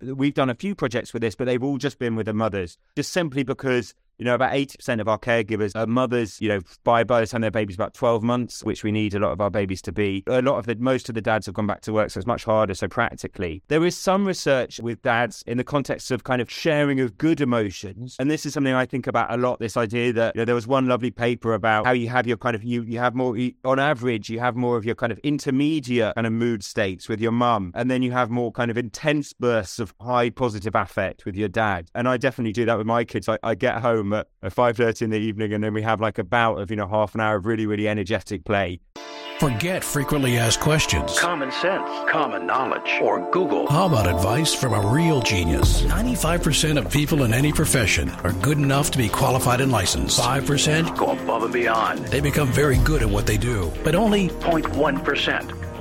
we've done a few projects with this, but they've all just been with the mothers, just simply because you know, about 80% of our caregivers are mothers, you know, by, by the time their baby's about 12 months, which we need a lot of our babies to be. A lot of the, most of the dads have gone back to work, so it's much harder. So practically, there is some research with dads in the context of kind of sharing of good emotions. And this is something I think about a lot, this idea that, you know, there was one lovely paper about how you have your kind of, you, you have more, on average, you have more of your kind of intermediate kind of mood states with your mum. And then you have more kind of intense bursts of high positive affect with your dad. And I definitely do that with my kids. I, I get home home at, 5.30 in the evening and then we have like a bout of, you know, half an hour of really, really energetic play. Forget frequently asked questions. Common sense, common knowledge, or Google. How about advice from a real genius? 95% of people in any profession are good enough to be qualified and licensed. 5% go above and beyond. They become very good at what they do, but only 0.1%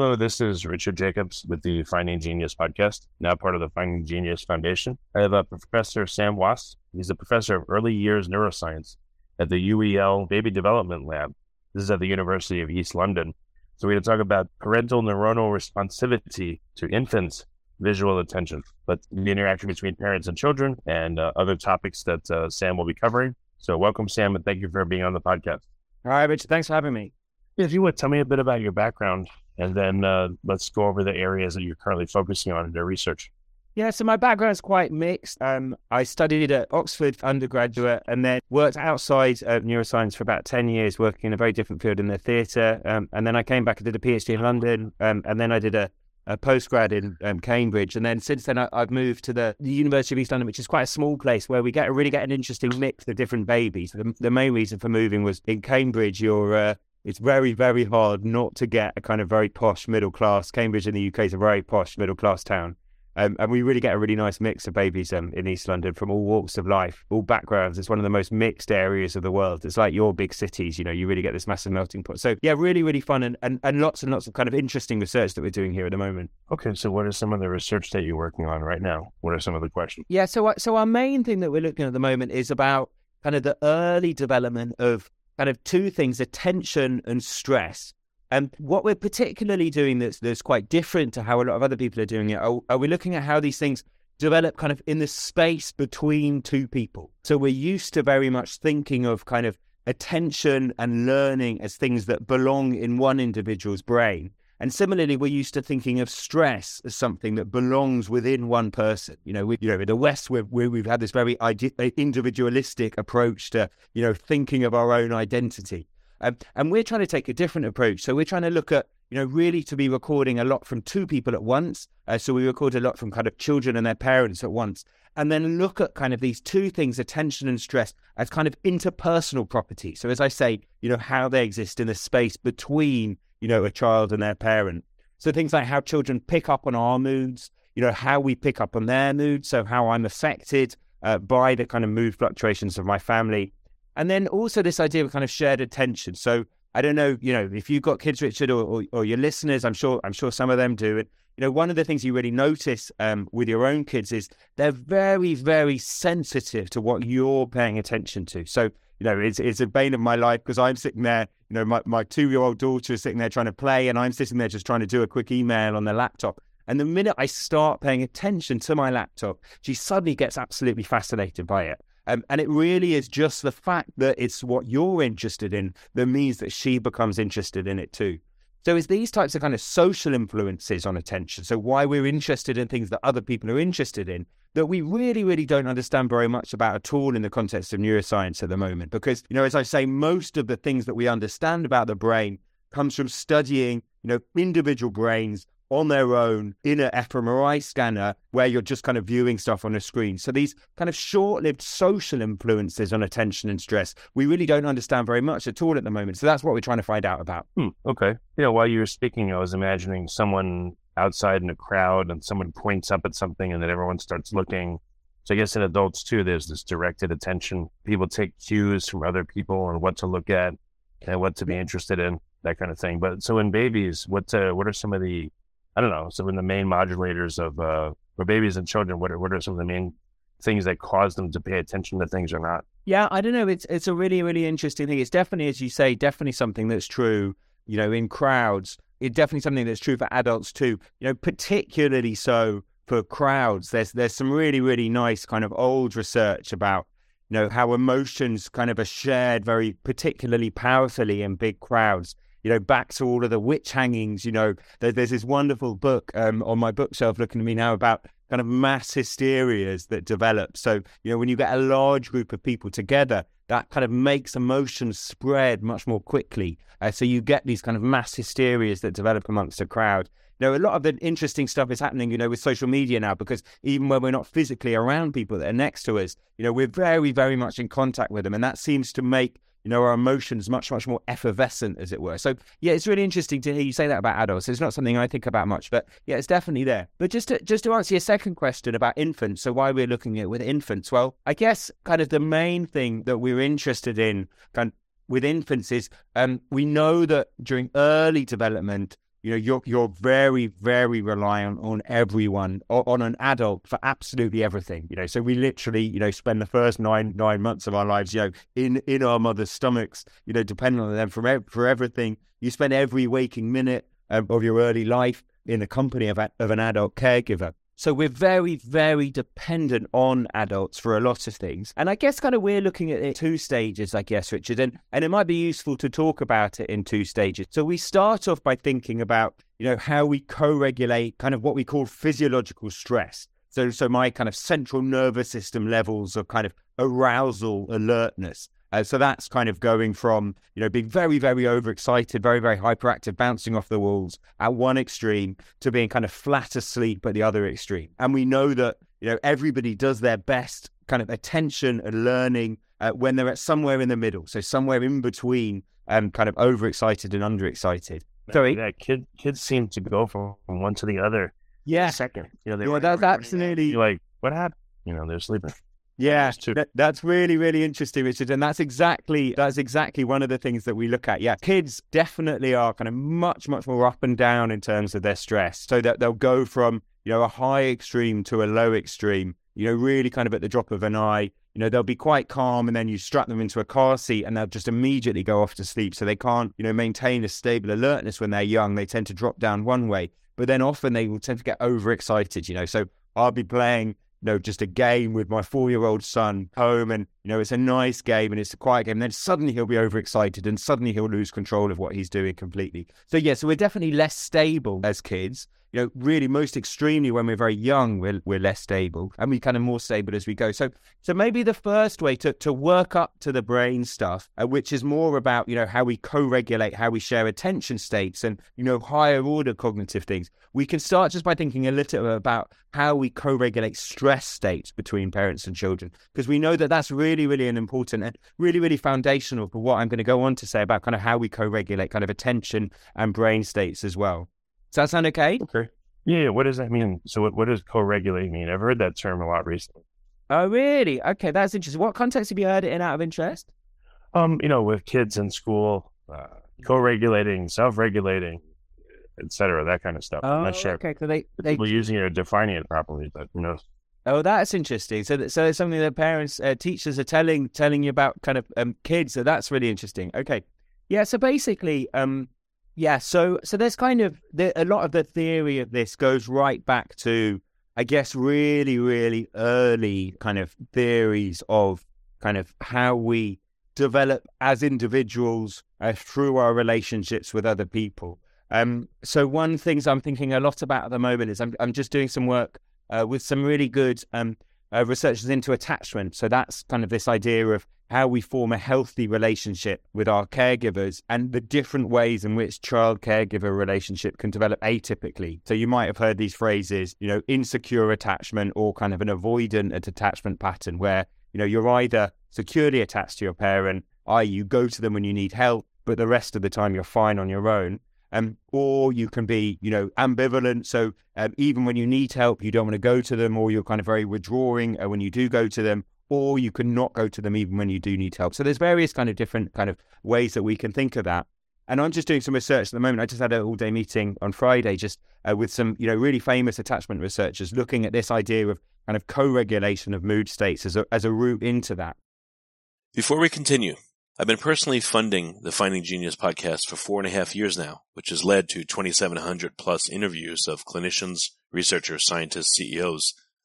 Hello, this is Richard Jacobs with the Finding Genius podcast, now part of the Finding Genius Foundation. I have a Professor Sam Wass He's a professor of early years neuroscience at the UEL Baby Development Lab. This is at the University of East London. So we're going to talk about parental neuronal responsivity to infants' visual attention, but the interaction between parents and children and uh, other topics that uh, Sam will be covering. So welcome, Sam, and thank you for being on the podcast. All right, Richard. Thanks for having me. If you would tell me a bit about your background, and then uh, let's go over the areas that you're currently focusing on in your research. Yeah, so my background is quite mixed. Um, I studied at Oxford undergraduate and then worked outside of neuroscience for about 10 years, working in a very different field in the theatre. Um, and then I came back and did a PhD in London. Um, and then I did a, a postgrad in um, Cambridge. And then since then, I, have moved to the, the, University of East London, which is quite a small place where we get a really get an interesting mix of different babies. The, the main reason for moving was in Cambridge, you're. Uh, it's very, very hard not to get a kind of very posh middle class. Cambridge in the UK is a very posh middle class town. Um, and we really get a really nice mix of babies um, in East London from all walks of life, all backgrounds. It's one of the most mixed areas of the world. It's like your big cities, you know, you really get this massive melting pot. So, yeah, really, really fun and, and, and lots and lots of kind of interesting research that we're doing here at the moment. Okay, so what are some of the research that you're working on right now? What are some of the questions? Yeah, so, uh, so our main thing that we're looking at at the moment is about kind of the early development of kind of two things attention and stress and what we're particularly doing that's, that's quite different to how a lot of other people are doing it are, are we looking at how these things develop kind of in the space between two people. So we're used to very much thinking of kind of attention and learning as things that belong in one individual's brain. And similarly, we're used to thinking of stress as something that belongs within one person. You know, we, you know, in the West, we we've had this very individualistic approach to, you know, thinking of our own identity. Um, and we're trying to take a different approach. So we're trying to look at, you know, really to be recording a lot from two people at once. Uh, so we record a lot from kind of children and their parents at once. And then look at kind of these two things, attention and stress, as kind of interpersonal properties. So as I say, you know, how they exist in the space between, you know, a child and their parent. So things like how children pick up on our moods, you know, how we pick up on their moods. So how I'm affected uh, by the kind of mood fluctuations of my family and then also this idea of kind of shared attention. So I don't know, you know, if you've got kids, Richard, or, or, or your listeners, I'm sure, I'm sure some of them do. And you know, one of the things you really notice um, with your own kids is they're very, very sensitive to what you're paying attention to. So, you know, it's, it's a bane of my life because I'm sitting there, you know, my, my two year old daughter is sitting there trying to play, and I'm sitting there just trying to do a quick email on the laptop. And the minute I start paying attention to my laptop, she suddenly gets absolutely fascinated by it. Um, and it really is just the fact that it's what you're interested in that means that she becomes interested in it too. So it's these types of kind of social influences on attention. So why we're interested in things that other people are interested in that we really, really don't understand very much about at all in the context of neuroscience at the moment. Because, you know, as I say, most of the things that we understand about the brain comes from studying, you know, individual brains on their own in an fMRI scanner where you're just kind of viewing stuff on a screen. So these kind of short-lived social influences on attention and stress, we really don't understand very much at all at the moment. So that's what we're trying to find out about. Hmm, okay. Know, while you were speaking, I was imagining someone outside in a crowd and someone points up at something and then everyone starts looking. So I guess in adults too, there's this directed attention. People take cues from other people on what to look at and what to be interested in. that kind of thing. But so in babies, what uh, what are some of the I don't know some of the main modulators of uh, for babies and children? What are, what are some of the main things that cause them to pay attention to things or not? Yeah, I don't know. It's it's a really really interesting thing. It's definitely, as you say, definitely something that's true. You know, in crowds, it's definitely something that's true for adults too. You know, particularly so for crowds. There's there's some really really nice kind of old research about you know how emotions kind of are shared very particularly powerfully in big crowds you know, back to all of the witch hangings. You know, there, there's this wonderful book um, on my bookshelf looking at me now about kind of mass hysterias that develop. So, you know, when you get a large group of people together, that kind of makes emotions spread much more quickly. Uh, so you get these kind of mass hysterias that develop amongst a crowd. Know, a lot of the interesting stuff is happening, you know, with social media now, because even when we're not physically around people that are next to us, you know, we're very, very much in contact with them. And that seems to make you know, our emotions much, much more effervescent, as it were. So, yeah, it's really interesting to hear you say that about adults. It's not something I think about much, but yeah, it's definitely there. But just to, just to answer your second question about infants, so why we're looking at with infants, well, I guess kind of the main thing that we're interested in kind of with infants is um, we know that during early development, you know, you're you're very, very reliant on everyone, on an adult for absolutely everything. You know, so we literally, you know, spend the first nine nine months of our lives, you know, in in our mother's stomachs, you know, depending on them for for everything. You spend every waking minute um, of your early life in the company of a, of an adult caregiver. So we're very, very dependent on adults for a lot of things. And I guess kind of we're looking at it two stages, I guess, Richard, and, and it might be useful to talk about it in two stages. So we start off by thinking about, you know, how we co-regulate kind of what we call physiological stress. So so my kind of central nervous system levels of kind of arousal, alertness. Uh, so that's kind of going from, you know, being very, very overexcited, very, very hyperactive, bouncing off the walls at one extreme to being kind of flat asleep at the other extreme. And we know that, you know, everybody does their best kind of attention and learning uh, when they're at somewhere in the middle. So somewhere in between um, kind of overexcited and underexcited. Sorry. Yeah, kid, kids seem to go from one to the other. Yeah. Second. You know, they were that's absolutely. You're like, what happened? You know, they're sleeping. Yeah, that, that's really, really interesting, Richard. And that's exactly that's exactly one of the things that we look at. Yeah, kids definitely are kind of much, much more up and down in terms of their stress. So that they'll go from you know a high extreme to a low extreme. You know, really kind of at the drop of an eye. You know, they'll be quite calm, and then you strap them into a car seat, and they'll just immediately go off to sleep. So they can't, you know, maintain a stable alertness when they're young. They tend to drop down one way, but then often they will tend to get overexcited. You know, so I'll be playing you know, just a game with my four year old son home and, you know, it's a nice game and it's a quiet game. And then suddenly he'll be overexcited and suddenly he'll lose control of what he's doing completely. So, yeah, so we're definitely less stable as kids you know, really most extremely when we're very young, we're, we're less stable and we kind of more stable as we go. So, so maybe the first way to, to work up to the brain stuff, uh, which is more about, you know, how we co-regulate, how we share attention states and, you know, higher order cognitive things. We can start just by thinking a little bit about how we co-regulate stress states between parents and children, because we know that that's really, really an important and really, really foundational for what I'm going to go on to say about kind of how we co-regulate kind of attention and brain states as well. Does that sound okay? Okay. Yeah. What does that mean? So, what, what does co-regulate mean? I've heard that term a lot recently. Oh, really? Okay, that's interesting. What context have you heard it in out of interest? Um, you know, with kids in school, uh, co-regulating, self-regulating, etc., that kind of stuff. Oh, I'm not sure. Okay, so they, they people using it or defining it properly, but who knows? Oh, that's interesting. So, that, so it's something that parents, uh, teachers are telling telling you about kind of um, kids. So that's really interesting. Okay, yeah. So basically, um, yeah, so so there's kind of a lot of the theory of this goes right back to I guess really really early kind of theories of kind of how we develop as individuals uh, through our relationships with other people. Um, so one things I'm thinking a lot about at the moment is I'm I'm just doing some work uh, with some really good um, uh, researchers into attachment. So that's kind of this idea of how we form a healthy relationship with our caregivers and the different ways in which child caregiver relationship can develop atypically. So you might have heard these phrases, you know, insecure attachment or kind of an avoidant attachment pattern where, you know, you're either securely attached to your parent, i.e., you go to them when you need help, but the rest of the time you're fine on your own. Um, or you can be, you know, ambivalent. So um, even when you need help, you don't want to go to them, or you're kind of very withdrawing uh, when you do go to them, or you can not go to them even when you do need help. So there's various kind of different kind of ways that we can think of that. And I'm just doing some research at the moment. I just had an all day meeting on Friday, just uh, with some, you know, really famous attachment researchers looking at this idea of kind of co regulation of mood states as a, as a route into that. Before we continue, I've been personally funding the Finding Genius podcast for four and a half years now, which has led to 2,700 plus interviews of clinicians, researchers, scientists, CEOs,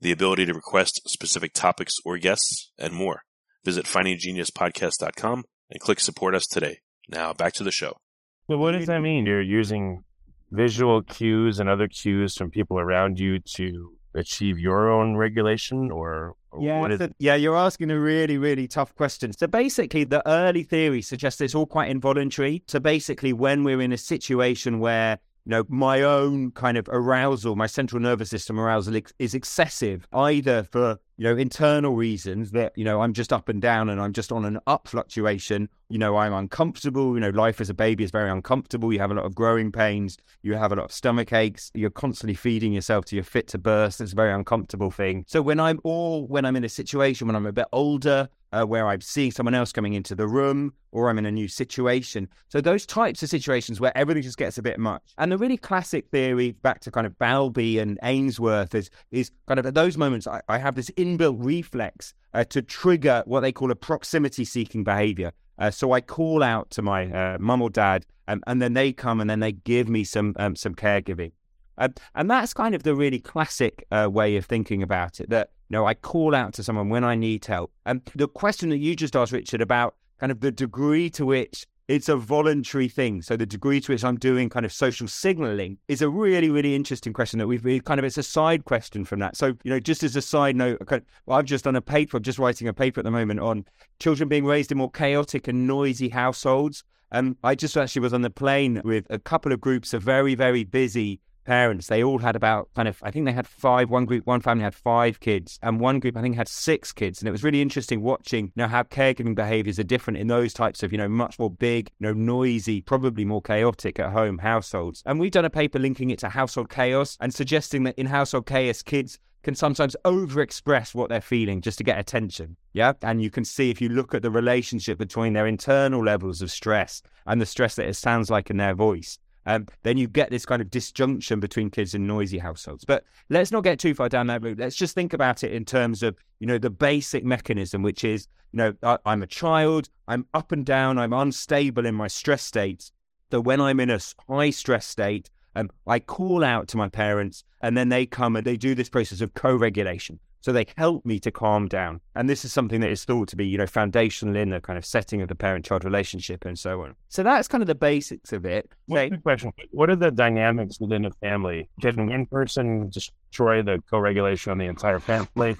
the ability to request specific topics or guests, and more. Visit findinggeniuspodcast.com and click support us today. Now back to the show. So what does that mean? You're using visual cues and other cues from people around you to achieve your own regulation or, or yeah, what is so- yeah, you're asking a really, really tough question. So basically, the early theory suggests it's all quite involuntary. So basically, when we're in a situation where you know my own kind of arousal, my central nervous system arousal is excessive, either for you know internal reasons that you know I'm just up and down and I'm just on an up fluctuation. You know I'm uncomfortable. You know life as a baby is very uncomfortable. You have a lot of growing pains. You have a lot of stomach aches. You're constantly feeding yourself to you're fit to burst. It's a very uncomfortable thing. So when I'm all when I'm in a situation when I'm a bit older, uh, where I'm seeing someone else coming into the room or I'm in a new situation. So those types of situations where everything just gets a bit much. And the really classic theory back to kind of Bowlby and Ainsworth is is kind of at those moments I, I have this inbuilt reflex uh, to trigger what they call a proximity seeking behavior. Uh, so I call out to my uh, mum or dad, um, and then they come and then they give me some um, some caregiving. Um, and that's kind of the really classic uh, way of thinking about it. That know, I call out to someone when I need help. And the question that you just asked, Richard, about kind of the degree to which it's a voluntary thing. So the degree to which I'm doing kind of social signaling is a really, really interesting question that we've we kind of it's a side question from that. So you know, just as a side note, I've just done a paper. I'm just writing a paper at the moment on children being raised in more chaotic and noisy households. Um, I just actually was on the plane with a couple of groups of very, very busy parents. They all had about kind of, I think they had five, one group, one family had five kids, and one group, I think, had six kids. And it was really interesting watching, you know, how caregiving behaviors are different in those types of, you know, much more big, you know, noisy, probably more chaotic at home households. And we've done a paper linking it to household chaos and suggesting that in household chaos, kids can sometimes overexpress what they're feeling just to get attention. Yeah. And you can see if you look at the relationship between their internal levels of stress and the stress that it sounds like in their voice. Um, then you get this kind of disjunction between kids in noisy households. But let's not get too far down that route. Let's just think about it in terms of, you know, the basic mechanism, which is, you know, I, I'm a child, I'm up and down, I'm unstable in my stress states. So when I'm in a high stress state, um, I call out to my parents, and then they come and they do this process of co-regulation. So they help me to calm down, and this is something that is thought to be, you know, foundational in the kind of setting of the parent-child relationship and so on. So that's kind of the basics of it. What's Say- the question? What are the dynamics within a family? Can one person destroy the co-regulation on the entire family?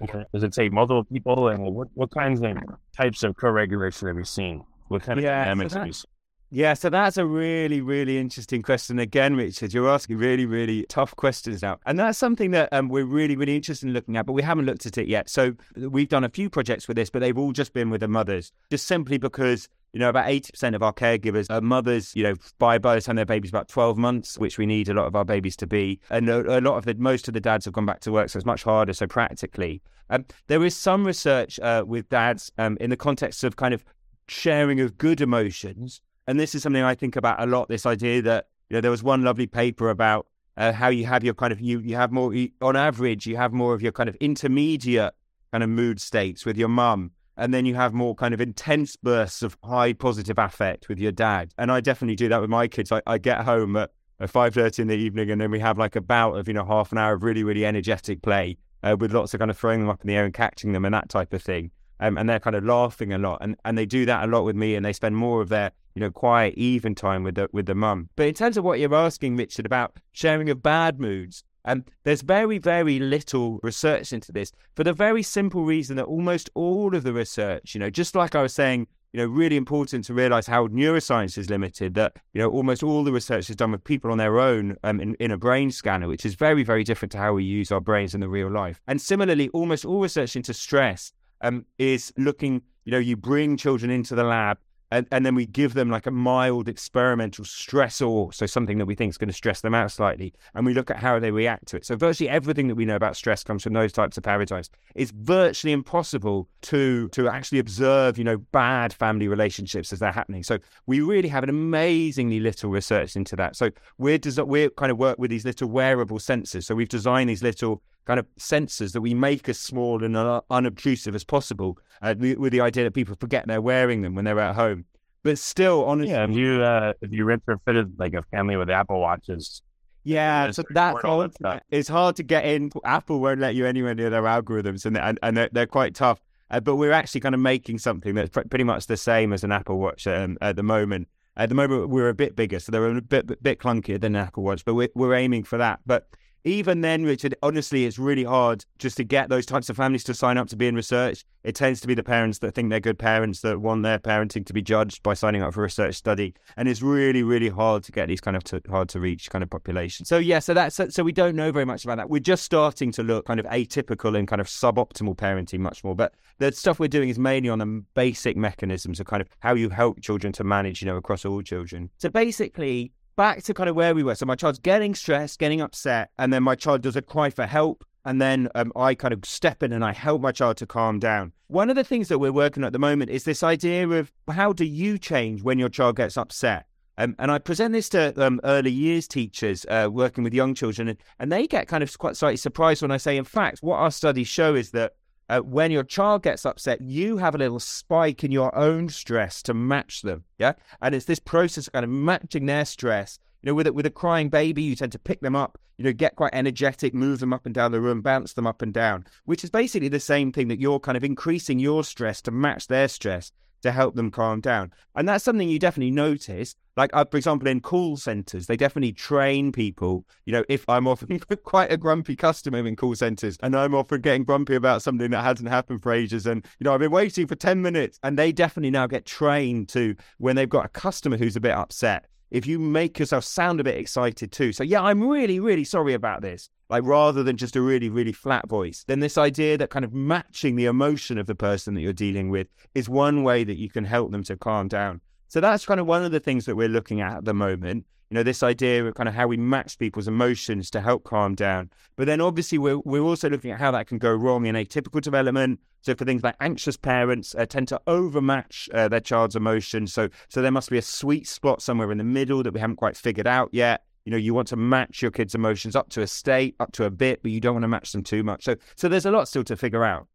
Or does it take multiple people? And what, what kinds of types of co-regulation have you seen? What kind of Yeah, so dynamics that- have you seen? Yeah, so that's a really, really interesting question. Again, Richard, you're asking really, really tough questions now. And that's something that um, we're really, really interested in looking at, but we haven't looked at it yet. So we've done a few projects with this, but they've all just been with the mothers, just simply because. You know, about 80% of our caregivers are mothers, you know, by, by the time their baby's about 12 months, which we need a lot of our babies to be. And a, a lot of the, most of the dads have gone back to work, so it's much harder. So practically, um, there is some research uh, with dads um, in the context of kind of sharing of good emotions and this is something I think about a lot. This idea that you know there was one lovely paper about uh, how you have your kind of you you have more you, on average you have more of your kind of intermediate kind of mood states with your mum, and then you have more kind of intense bursts of high positive affect with your dad. And I definitely do that with my kids. I, I get home at, five thirty in the evening, and then we have like a bout of you know half an hour of really really energetic play uh, with lots of kind of throwing them up in the air and catching them and that type of thing. Um, and they're kind of laughing a lot, and, and they do that a lot with me, and they spend more of their you know quiet, even time with the with the mum. But in terms of what you're asking, Richard, about sharing of bad moods, um, there's very very little research into this for the very simple reason that almost all of the research, you know, just like I was saying you know, really important to realize how neuroscience is limited. That you know, almost all the research is done with people on their own um, in, in a brain scanner, which is very, very different to how we use our brains in the real life. And similarly, almost all research into stress um, is looking. You know, you bring children into the lab and, and then we give them like a mild experimental stressor, so something that we think is going to stress them out slightly, and we look at how they react to it. So virtually everything that we know about stress comes from those types of paradigms. It's virtually impossible to to actually observe, you know, bad family relationships as they're happening. So we really have an amazingly little research into that. So we're des- we're kind of work with these little wearable sensors. So we've designed these little kind of sensors that we make as small and unobtrusive as possible, uh, with the idea that people forget they're wearing them when they're at home. But still, honestly, yeah, if you uh, if you retrofitted like a family with Apple watches, yeah, so that's all. That it's hard to get in. Apple won't let you anywhere near their algorithms, and and, and they're, they're quite tough. Uh, but we're actually kind of making something that's pretty much the same as an Apple Watch um, at the moment. At the moment, we're a bit bigger, so they're a bit bit clunkier than an Apple Watch, but we're we're aiming for that. But even then, Richard, honestly, it's really hard just to get those types of families to sign up to be in research. It tends to be the parents that think they're good parents that want their parenting to be judged by signing up for a research study, and it's really, really hard to get these kind of hard to reach kind of populations. So yeah, so that's so we don't know very much about that. We're just starting to look kind of atypical and kind of suboptimal parenting much more, but the stuff we're doing is mainly on the basic mechanisms of kind of how you help children to manage, you know, across all children. So basically, back to kind of where we were. So my child's getting stressed, getting upset, and then my child does a cry for help. And then um, I kind of step in and I help my child to calm down. One of the things that we're working at the moment is this idea of how do you change when your child gets upset? Um, and I present this to um, early years teachers uh, working with young children, and, and they get kind of quite slightly surprised when I say, in fact, what our studies show is that uh, when your child gets upset, you have a little spike in your own stress to match them. Yeah. And it's this process of kind of matching their stress. You know, with a, with a crying baby, you tend to pick them up, you know, get quite energetic, move them up and down the room, bounce them up and down, which is basically the same thing that you're kind of increasing your stress to match their stress to help them calm down. And that's something you definitely notice. Like, uh, for example, in call centers, they definitely train people. You know, if I'm often quite a grumpy customer in call centers and I'm often getting grumpy about something that hasn't happened for ages, and, you know, I've been waiting for 10 minutes, and they definitely now get trained to when they've got a customer who's a bit upset if you make yourself sound a bit excited too. So, yeah, I'm really, really sorry about this. Like, rather than just a really, really flat voice, then this idea that kind of matching the emotion of the person that you're dealing with is one way that you can help them to calm down. So, that's kind of one of the things that we're looking at at the moment you know, this idea of kind of how we match people's emotions to help calm down. But then obviously we're, we're also looking at how that can go wrong in atypical development. So for things like anxious parents uh, tend to overmatch uh, their child's emotions. So, so there must be a sweet spot somewhere in the middle that we haven't quite figured out yet. You know, you want to match your kids' emotions up to a state, up to a bit, but you don't want to match them too much. So, so there's a lot still to figure out.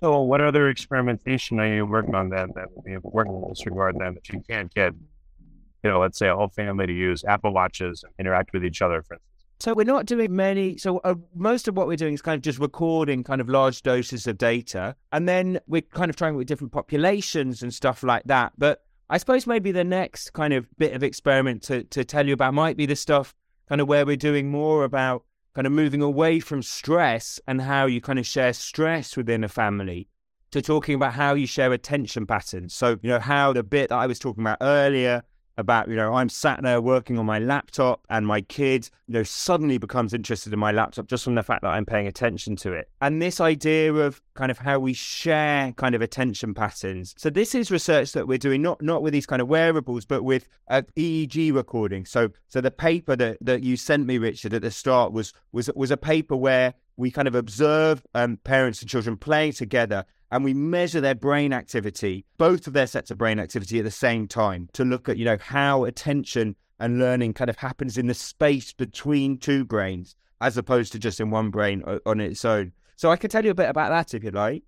So, what other experimentation are you working on then that be working in this regard then that you can't get you know, let's say a whole family to use Apple Watches and interact with each other, for instance. So we're not doing many. So uh, most of what we're doing is kind of just recording kind of large doses of data, and then we're kind of trying with different populations and stuff like that. But I suppose maybe the next kind of bit of experiment to to tell you about might be the stuff kind of where we're doing more about kind of moving away from stress and how you kind of share stress within a family to talking about how you share attention patterns. So you know how the bit that I was talking about earlier about, you know, I'm sat there working on my laptop and my kid, you know, suddenly becomes interested in my laptop just from the fact that I'm paying attention to it. And this idea of kind of how we share kind of attention patterns. So this is research that we're doing not not with these kind of wearables, but with uh, EEG recording. So so the paper that, that you sent me, Richard, at the start was was was a paper where we kind of observe um, parents and children playing together and we measure their brain activity, both of their sets of brain activity at the same time to look at, you know, how attention and learning kind of happens in the space between two brains as opposed to just in one brain on its own. So I can tell you a bit about that if you like.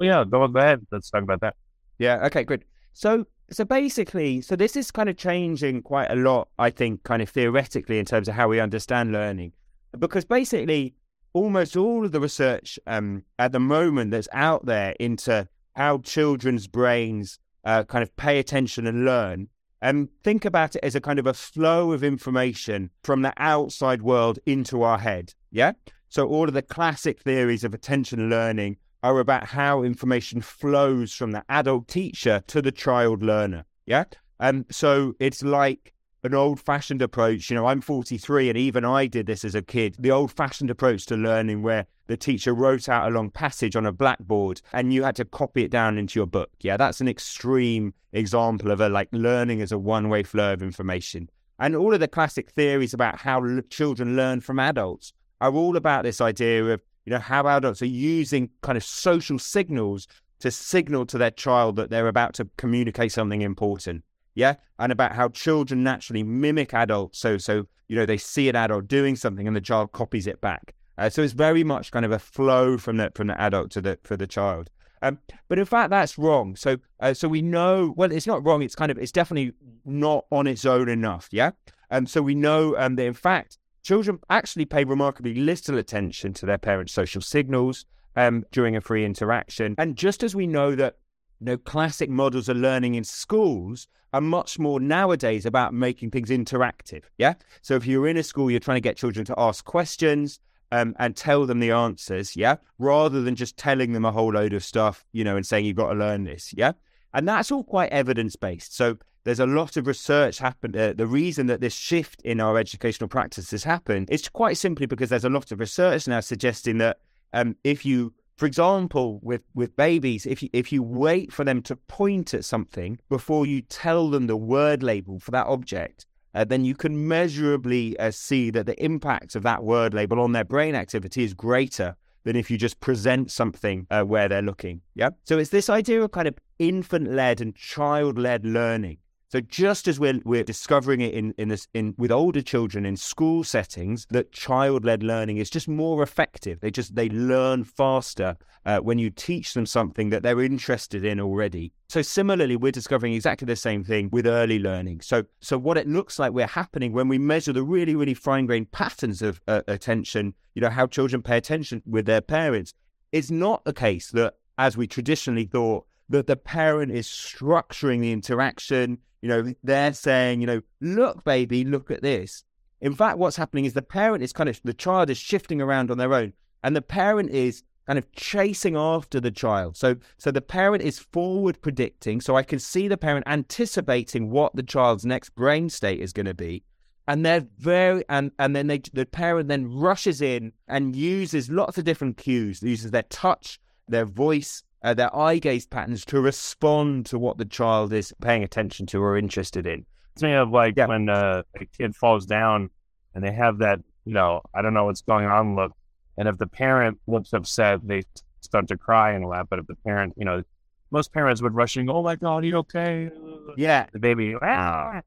Yeah, go ahead. Let's talk about that. Yeah. Okay. Good. So so basically, so this is kind of changing quite a lot, I think, kind of theoretically in terms of how we understand learning, because basically almost all of the research um, at the moment that's out there into how children's brains uh, kind of pay attention and learn. And um, think about it as a kind of a flow of information from the outside world into our head. Yeah. So all of the classic theories of attention learning are about how information flows from the adult teacher to the child learner. Yeah. Um, so it's like an old fashioned approach. You know, I'm 43 and even I did this as a kid. The old fashioned approach to learning where the teacher wrote out a long passage on a blackboard and you had to copy it down into your book. Yeah, that's an extreme example of a like learning as a one way flow of information. And all of the classic theories about how l- children learn from adults are all about this idea of, you know, how adults are using kind of social signals to signal to their child that they're about to communicate something important yeah, and about how children naturally mimic adults. So, so you know, they see an adult doing something, and the child copies it back. Uh, so it's very much kind of a flow from the from the adult to the for the child. Um, but in fact, that's wrong. So, uh, so we know. Well, it's not wrong. It's kind of it's definitely not on its own enough. Yeah. And um, so we know um, that in fact, children actually pay remarkably little attention to their parents' social signals um, during a free interaction. And just as we know that you know, classic models of learning in schools are much more nowadays about making things interactive. Yeah. So if you're in a school, you're trying to get children to ask questions um, and tell them the answers. Yeah. Rather than just telling them a whole load of stuff, you know, and saying you've got to learn this. Yeah. And that's all quite evidence based. So there's a lot of research happened. Uh, the reason that this shift in our educational practice has happened is quite simply because there's a lot of research now suggesting that um, if you for example, with, with babies, if you, if you wait for them to point at something before you tell them the word label for that object, uh, then you can measurably uh, see that the impact of that word label on their brain activity is greater than if you just present something uh, where they're looking. Yeah. So it's this idea of kind of infant led and child led learning so just as we're we're discovering it in in this in with older children in school settings that child led learning is just more effective. They just they learn faster uh, when you teach them something that they're interested in already. So similarly, we're discovering exactly the same thing with early learning. So so what it looks like we're happening when we measure the really really fine grained patterns of uh, attention. You know how children pay attention with their parents. It's not the case that as we traditionally thought that the parent is structuring the interaction you know, they're saying, you know, look, baby, look at this. In fact, what's happening is the parent is kind of, the child is shifting around on their own, and the parent is kind of chasing after the child. So, so the parent is forward predicting. So I can see the parent anticipating what the child's next brain state is going to be. And they're very, and, and then they, the parent then rushes in and uses lots of different cues, uses their touch, their voice, uh, their eye gaze patterns to respond to what the child is paying attention to or interested in. It's me of like yeah. when uh, a kid falls down and they have that, you know, I don't know what's going on look. And if the parent looks upset, they start to cry and laugh. But if the parent, you know, most parents would rush in, oh my God, are you okay? Yeah. The baby, ah.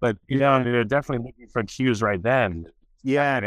But, you know, they're definitely looking for cues right then. Yeah.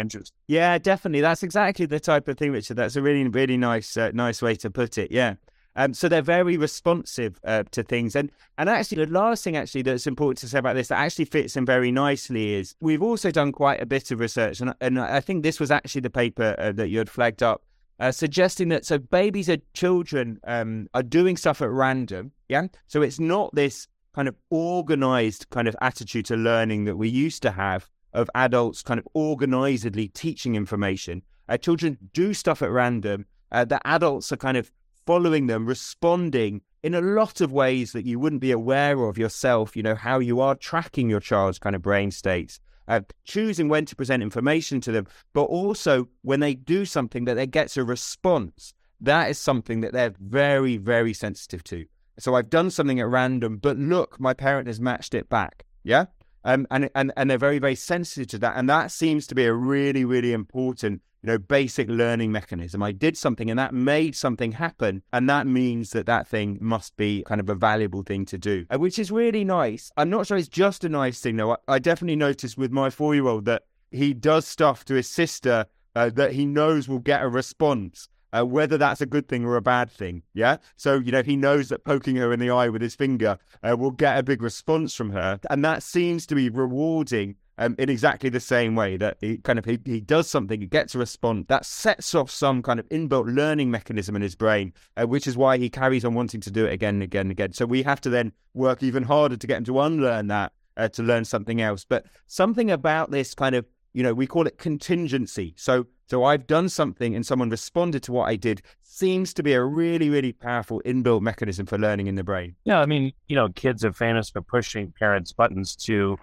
Yeah, definitely. That's exactly the type of thing, Richard. That's a really, really nice, uh, nice way to put it. Yeah. Um, so they're very responsive uh, to things. And and actually, the last thing actually that's important to say about this that actually fits in very nicely is we've also done quite a bit of research, and and I think this was actually the paper uh, that you had flagged up. Uh, suggesting that so babies and children um, are doing stuff at random, yeah. So it's not this kind of organized kind of attitude to learning that we used to have of adults kind of organizedly teaching information. Uh, children do stuff at random. Uh, the adults are kind of following them, responding in a lot of ways that you wouldn't be aware of yourself, you know, how you are tracking your child's kind of brain states. Uh, choosing when to present information to them, but also when they do something that they gets a response. That is something that they're very, very sensitive to. So I've done something at random, but look, my parent has matched it back. Yeah. Um, and, and, and they're very, very sensitive to that. And that seems to be a really, really important you know, basic learning mechanism. I did something and that made something happen. And that means that that thing must be kind of a valuable thing to do, uh, which is really nice. I'm not sure it's just a nice thing, though. I, I definitely noticed with my four year old that he does stuff to his sister uh, that he knows will get a response. Uh, whether that's a good thing or a bad thing. Yeah. So, you know, he knows that poking her in the eye with his finger uh, will get a big response from her. And that seems to be rewarding um, in exactly the same way that he kind of he, he does something, he gets a response that sets off some kind of inbuilt learning mechanism in his brain, uh, which is why he carries on wanting to do it again and again and again. So we have to then work even harder to get him to unlearn that uh, to learn something else. But something about this kind of you know we call it contingency. So So I've done something and someone responded to what I did seems to be a really, really powerful inbuilt mechanism for learning in the brain. Yeah, I mean, you know, kids are famous for pushing parents' buttons to.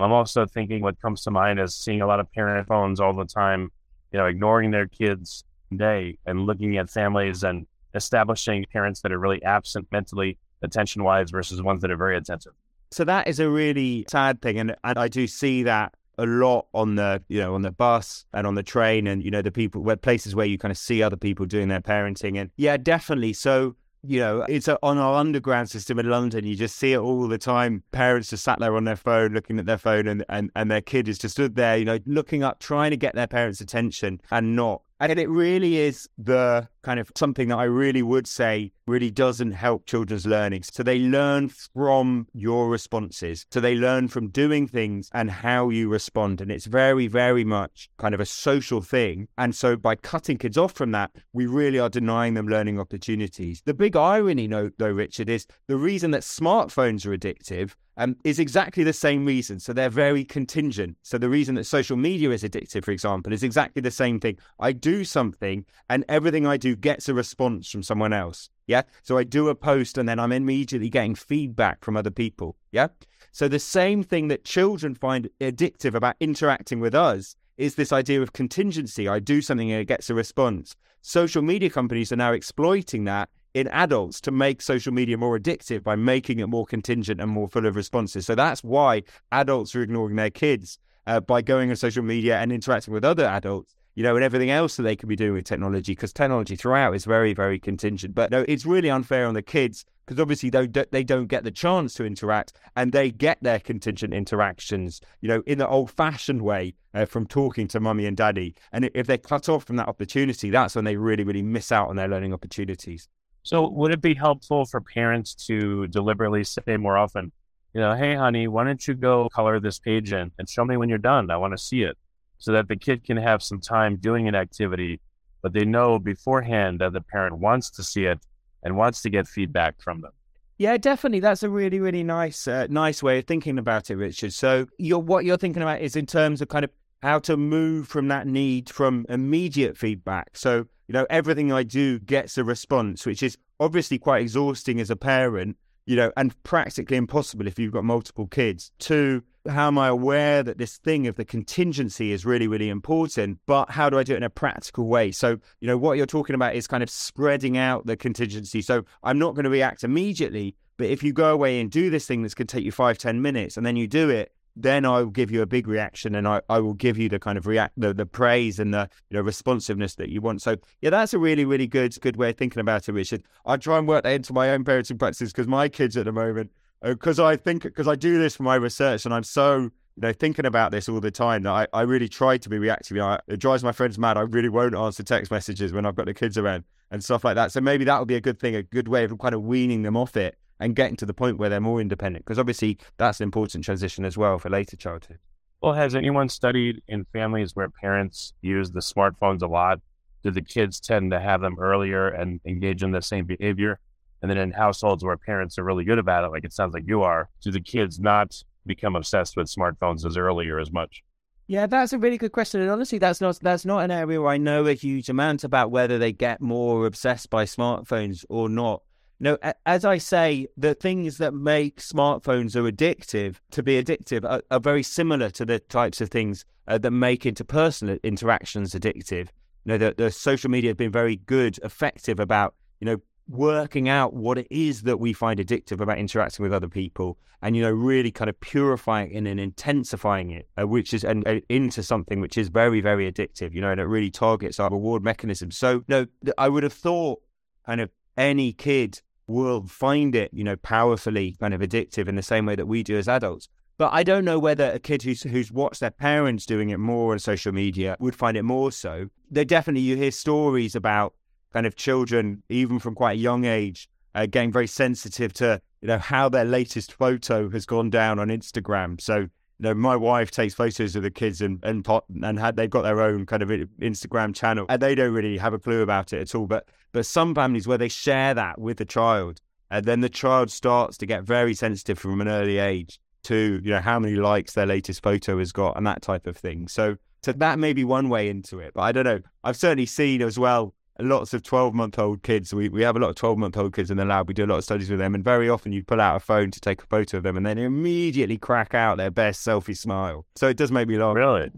I'm also thinking what comes to mind is seeing a lot of parent phones all the time, you know, ignoring their kids day and looking at families and establishing parents that are really absent mentally, attention wise, versus ones that are very attentive. So that is a really sad thing, and, and I do see that a lot on the you know on the bus and on the train, and you know the people where places where you kind of see other people doing their parenting, and yeah, definitely. So you know, it's a, on our underground system in London. You just see it all the time. Parents just sat there on their phone, looking at their phone, and, and, and their kid is just stood there, you know, looking up, trying to get their parents' attention and not. And it really is the kind of something that I really would say really doesn't help children's learning. So they learn from your responses. So they learn from doing things and how you respond. And it's very, very much kind of a social thing. And so by cutting kids off from that, we really are denying them learning opportunities. The big irony, though, Richard, is the reason that smartphones are addictive um, is exactly the same reason. So they're very contingent. So the reason that social media is addictive, for example, is exactly the same thing. I do something and everything I do gets a response from someone else. Yeah. So I do a post and then I'm immediately getting feedback from other people. Yeah. So the same thing that children find addictive about interacting with us is this idea of contingency. I do something and it gets a response. Social media companies are now exploiting that in adults to make social media more addictive by making it more contingent and more full of responses. So that's why adults are ignoring their kids uh, by going on social media and interacting with other adults, you know, and everything else that they can be doing with technology because technology throughout is very, very contingent. But no, it's really unfair on the kids because obviously they don't, they don't get the chance to interact and they get their contingent interactions, you know, in the old fashioned way uh, from talking to mummy and daddy. And if they're cut off from that opportunity, that's when they really, really miss out on their learning opportunities. So, would it be helpful for parents to deliberately say more often, you know, hey, honey, why don't you go color this page in and show me when you're done? I want to see it so that the kid can have some time doing an activity, but they know beforehand that the parent wants to see it and wants to get feedback from them. Yeah, definitely. That's a really, really nice, uh, nice way of thinking about it, Richard. So, you're, what you're thinking about is in terms of kind of how to move from that need from immediate feedback. So, you know, everything I do gets a response, which is obviously quite exhausting as a parent, you know, and practically impossible if you've got multiple kids. To how am I aware that this thing of the contingency is really, really important, but how do I do it in a practical way? So, you know, what you're talking about is kind of spreading out the contingency. So I'm not going to react immediately, but if you go away and do this thing that's going to take you five, ten minutes and then you do it, then I will give you a big reaction and I, I will give you the kind of react the, the praise and the you know responsiveness that you want. So yeah, that's a really, really good good way of thinking about it, Richard. I try and work that into my own parenting practices because my kids at the moment, because uh, I think because I do this for my research and I'm so you know thinking about this all the time that I, I really try to be reactive. You know, it drives my friends mad. I really won't answer text messages when I've got the kids around and stuff like that. So maybe that would be a good thing, a good way of kind of weaning them off it and getting to the point where they're more independent because obviously that's an important transition as well for later childhood. Well, has anyone studied in families where parents use the smartphones a lot? Do the kids tend to have them earlier and engage in the same behavior? And then in households where parents are really good about it, like it sounds like you are, do the kids not become obsessed with smartphones as early or as much? Yeah, that's a really good question, and honestly, that's not that's not an area where I know a huge amount about whether they get more obsessed by smartphones or not. No, as I say, the things that make smartphones are addictive to be addictive are, are very similar to the types of things uh, that make interpersonal interactions addictive. You know, the, the social media has been very good, effective about you know working out what it is that we find addictive about interacting with other people, and you know really kind of purifying it and intensifying it, uh, which is and, uh, into something which is very very addictive. You know, and it really targets our reward mechanism. So, no, I would have thought kind of any kid will find it, you know, powerfully kind of addictive in the same way that we do as adults. But I don't know whether a kid who's who's watched their parents doing it more on social media would find it more so. They definitely you hear stories about kind of children, even from quite a young age, uh, getting very sensitive to you know how their latest photo has gone down on Instagram. So you know, my wife takes photos of the kids and and and had they've got their own kind of Instagram channel, and they don't really have a clue about it at all. But but some families where they share that with the child, and then the child starts to get very sensitive from an early age to you know how many likes their latest photo has got and that type of thing. So So that may be one way into it. But I don't know. I've certainly seen as well lots of 12 month old kids. We, we have a lot of 12 month old kids in the lab. We do a lot of studies with them. And very often you pull out a phone to take a photo of them and then immediately crack out their best selfie smile. So it does make me laugh. Really?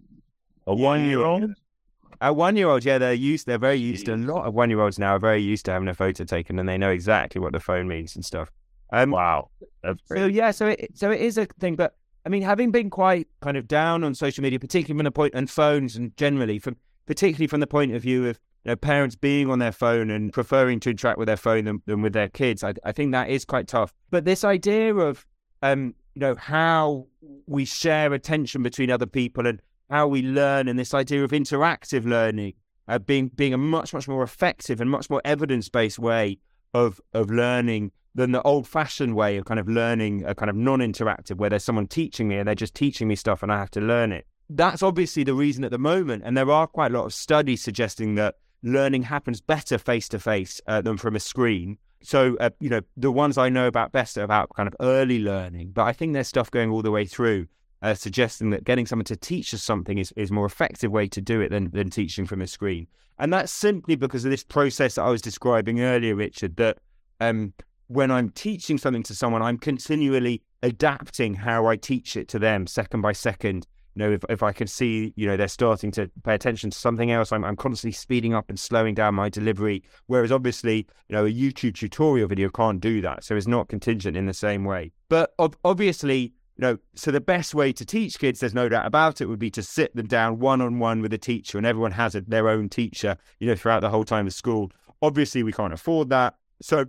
A one year old? A one year old, yeah, they're used, they're very used to, a lot of one year olds now are very used to having a photo taken and they know exactly what the phone means and stuff. Um, wow. That's. So, yeah, so it, so it is a thing. But I mean, having been quite kind of down on social media, particularly from the point and phones and generally from, particularly from the point of view of know, parents being on their phone and preferring to interact with their phone than, than with their kids. I, I, think that is quite tough. But this idea of, um, you know, how we share attention between other people and how we learn, and this idea of interactive learning uh, being being a much much more effective and much more evidence based way of of learning than the old fashioned way of kind of learning, a kind of non interactive, where there's someone teaching me and they're just teaching me stuff and I have to learn it. That's obviously the reason at the moment, and there are quite a lot of studies suggesting that learning happens better face to face than from a screen. So, uh, you know, the ones I know about best are about kind of early learning, but I think there's stuff going all the way through uh, suggesting that getting someone to teach us something is, is a more effective way to do it than, than teaching from a screen. And that's simply because of this process that I was describing earlier, Richard, that um, when I'm teaching something to someone, I'm continually adapting how I teach it to them second by second you know, if, if I can see, you know, they're starting to pay attention to something else, I'm, I'm constantly speeding up and slowing down my delivery. Whereas obviously, you know, a YouTube tutorial video can't do that. So it's not contingent in the same way. But ob- obviously, you know, so the best way to teach kids, there's no doubt about it, would be to sit them down one on one with a teacher, and everyone has a, their own teacher, you know, throughout the whole time of school. Obviously, we can't afford that. So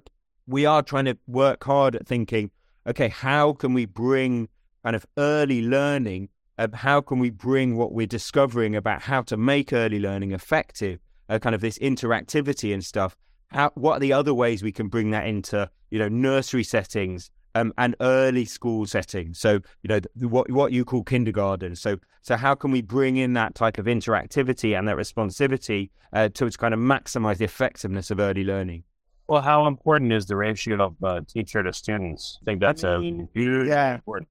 we are trying to work hard at thinking, okay, how can we bring kind of early learning uh, how can we bring what we're discovering about how to make early learning effective, uh, kind of this interactivity and stuff. How, what are the other ways we can bring that into, you know, nursery settings um, and early school settings? So, you know, what what you call kindergarten. So, so how can we bring in that type of interactivity and that responsivity uh, to, to kind of maximize the effectiveness of early learning? Well, how important is the ratio of uh, teacher to students? I think that's I mean, a huge yeah. important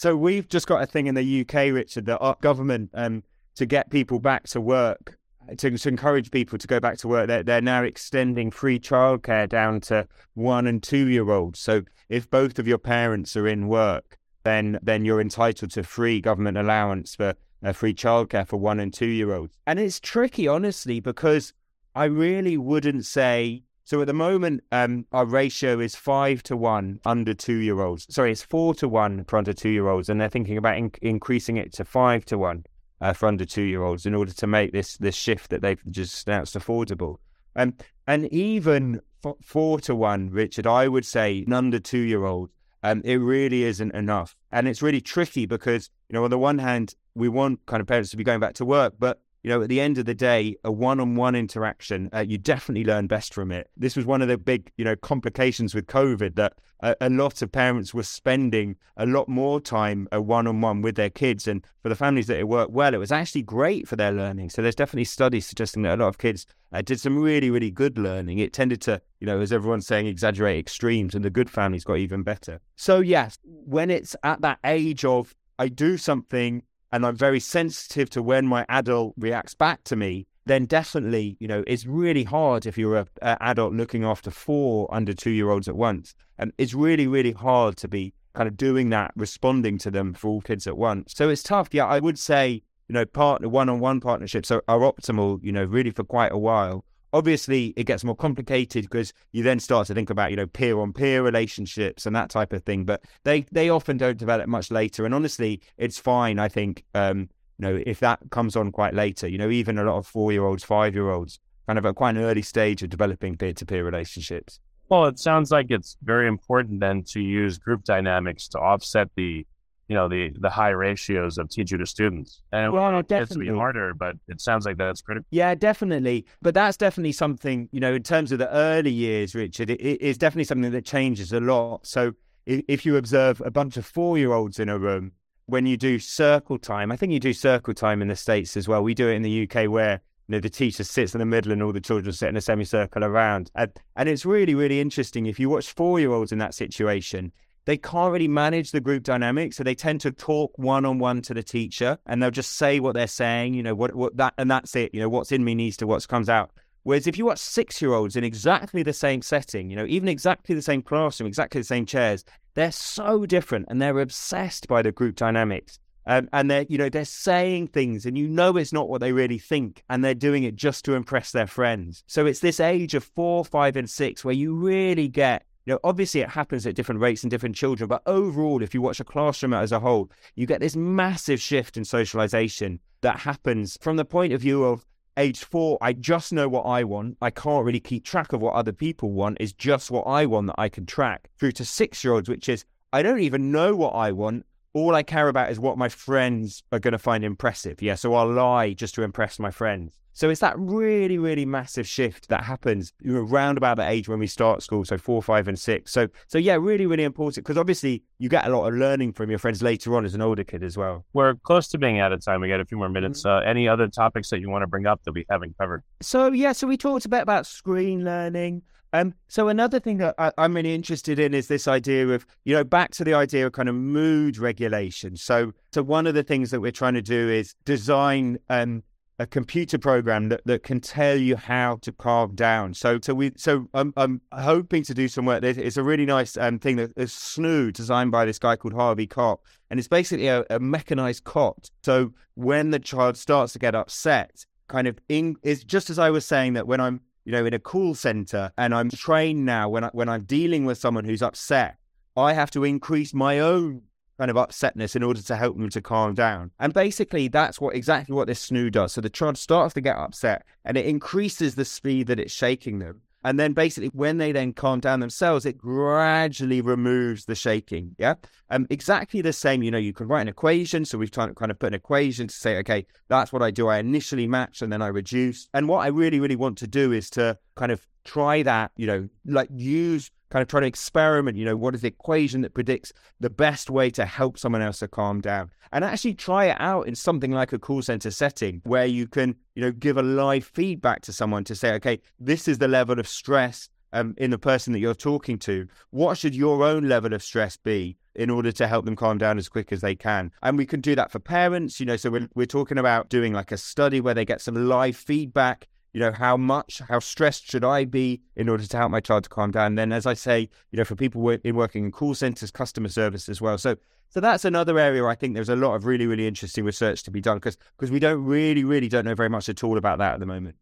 so we've just got a thing in the UK, Richard, that our government um, to get people back to work, to, to encourage people to go back to work, they're, they're now extending free childcare down to one and two year olds. So if both of your parents are in work, then then you're entitled to free government allowance for uh, free childcare for one and two year olds. And it's tricky, honestly, because I really wouldn't say so at the moment, um, our ratio is five to one under two year olds. Sorry, it's four to one for under two year olds, and they're thinking about in- increasing it to five to one uh, for under two year olds in order to make this this shift that they've just announced affordable. Um, and even f- four to one, Richard, I would say under two year olds, um, it really isn't enough, and it's really tricky because you know on the one hand we want kind of parents to be going back to work, but you know, at the end of the day, a one-on-one interaction, uh, you definitely learn best from it. This was one of the big, you know, complications with COVID that a, a lot of parents were spending a lot more time a uh, one-on-one with their kids, and for the families that it worked well, it was actually great for their learning. So there's definitely studies suggesting that a lot of kids uh, did some really, really good learning. It tended to, you know, as everyone's saying, exaggerate extremes, and the good families got even better. So yes, when it's at that age of I do something and I'm very sensitive to when my adult reacts back to me, then definitely, you know, it's really hard if you're an adult looking after four under two year olds at once. And it's really, really hard to be kind of doing that, responding to them for all kids at once. So it's tough. Yeah, I would say, you know, partner one on one partnerships are, are optimal, you know, really for quite a while. Obviously, it gets more complicated because you then start to think about, you know, peer on peer relationships and that type of thing. But they they often don't develop much later. And honestly, it's fine. I think, um, you know, if that comes on quite later, you know, even a lot of four year olds, five year olds, kind of at quite an early stage of developing peer to peer relationships. Well, it sounds like it's very important then to use group dynamics to offset the you know the the high ratios of teacher to students. And well, no, definitely. it's harder, but it sounds like that's critical. Yeah, definitely. But that's definitely something you know in terms of the early years, Richard. it, it is definitely something that changes a lot. So if, if you observe a bunch of four year olds in a room, when you do circle time, I think you do circle time in the states as well. We do it in the UK where you know, the teacher sits in the middle and all the children sit in a semicircle around. And, and it's really, really interesting. If you watch four year olds in that situation, they can't really manage the group dynamic. So they tend to talk one on one to the teacher and they'll just say what they're saying, you know, what, what that, and that's it. You know, what's in me needs to what comes out. Whereas if you watch six year olds in exactly the same setting, you know, even exactly the same classroom, exactly the same chairs, they're so different and they're obsessed by the group dynamics. Um, and they're, you know, they're saying things and you know it's not what they really think and they're doing it just to impress their friends. So it's this age of four, five, and six where you really get you know, obviously it happens at different rates in different children, but overall, if you watch a classroom as a whole, you get this massive shift in socialization that happens from the point of view of age four, I just know what I want. I can't really keep track of what other people want. It's just what I want that I can track. Through to six year olds, which is I don't even know what I want. All I care about is what my friends are going to find impressive. Yeah, so I'll lie just to impress my friends. So it's that really, really massive shift that happens around about the age when we start school, so four, five, and six. So, so yeah, really, really important because obviously you get a lot of learning from your friends later on as an older kid as well. We're close to being out of time. We got a few more minutes. Mm-hmm. Uh, any other topics that you want to bring up that we haven't covered? So yeah, so we talked a bit about screen learning. Um, so another thing that I, am really interested in is this idea of, you know, back to the idea of kind of mood regulation. So, so one of the things that we're trying to do is design um, a computer program that, that can tell you how to calm down. So so we so I'm I'm hoping to do some work. It's a really nice um, thing that is Snoo designed by this guy called Harvey Karp, and it's basically a, a mechanized cot. So when the child starts to get upset, kind of in is just as I was saying that when I'm you know in a call center and I'm trained now when I, when I'm dealing with someone who's upset, I have to increase my own kind of upsetness in order to help them to calm down. And basically, that's what exactly what this snoo does. So the child starts to get upset and it increases the speed that it's shaking them. And then basically, when they then calm down themselves, it gradually removes the shaking. Yeah. Um, exactly the same. You know, you can write an equation. So we've kind of put an equation to say, okay, that's what I do. I initially match and then I reduce. And what I really, really want to do is to kind of try that, you know, like use kind of try to experiment, you know, what is the equation that predicts the best way to help someone else to calm down? And actually try it out in something like a call center setting where you can, you know, give a live feedback to someone to say, okay, this is the level of stress um, in the person that you're talking to. What should your own level of stress be in order to help them calm down as quick as they can? And we can do that for parents, you know, so we're, we're talking about doing like a study where they get some live feedback you know, how much, how stressed should I be in order to help my child to calm down? And then, as I say, you know, for people in working in call centers, customer service as well. So, so that's another area I think there's a lot of really, really interesting research to be done because because we don't really, really don't know very much at all about that at the moment.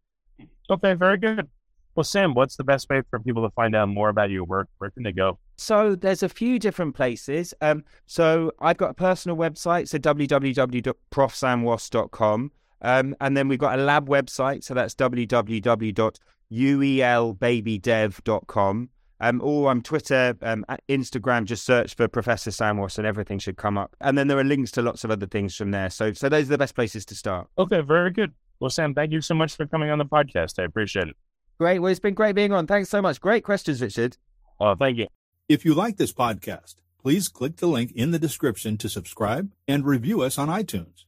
Okay, very good. Well, Sam, what's the best way for people to find out more about your work? Where can they go? So there's a few different places. Um, so I've got a personal website, so www.profsamwas.com. Um, and then we've got a lab website, so that's www.uelbabydev.com. Um, or on Twitter, um, Instagram, just search for Professor Sam and everything should come up. And then there are links to lots of other things from there. So, so those are the best places to start. Okay, very good. Well, Sam, thank you so much for coming on the podcast. I appreciate it. Great. Well, it's been great being on. Thanks so much. Great questions, Richard. Oh, thank you. If you like this podcast, please click the link in the description to subscribe and review us on iTunes.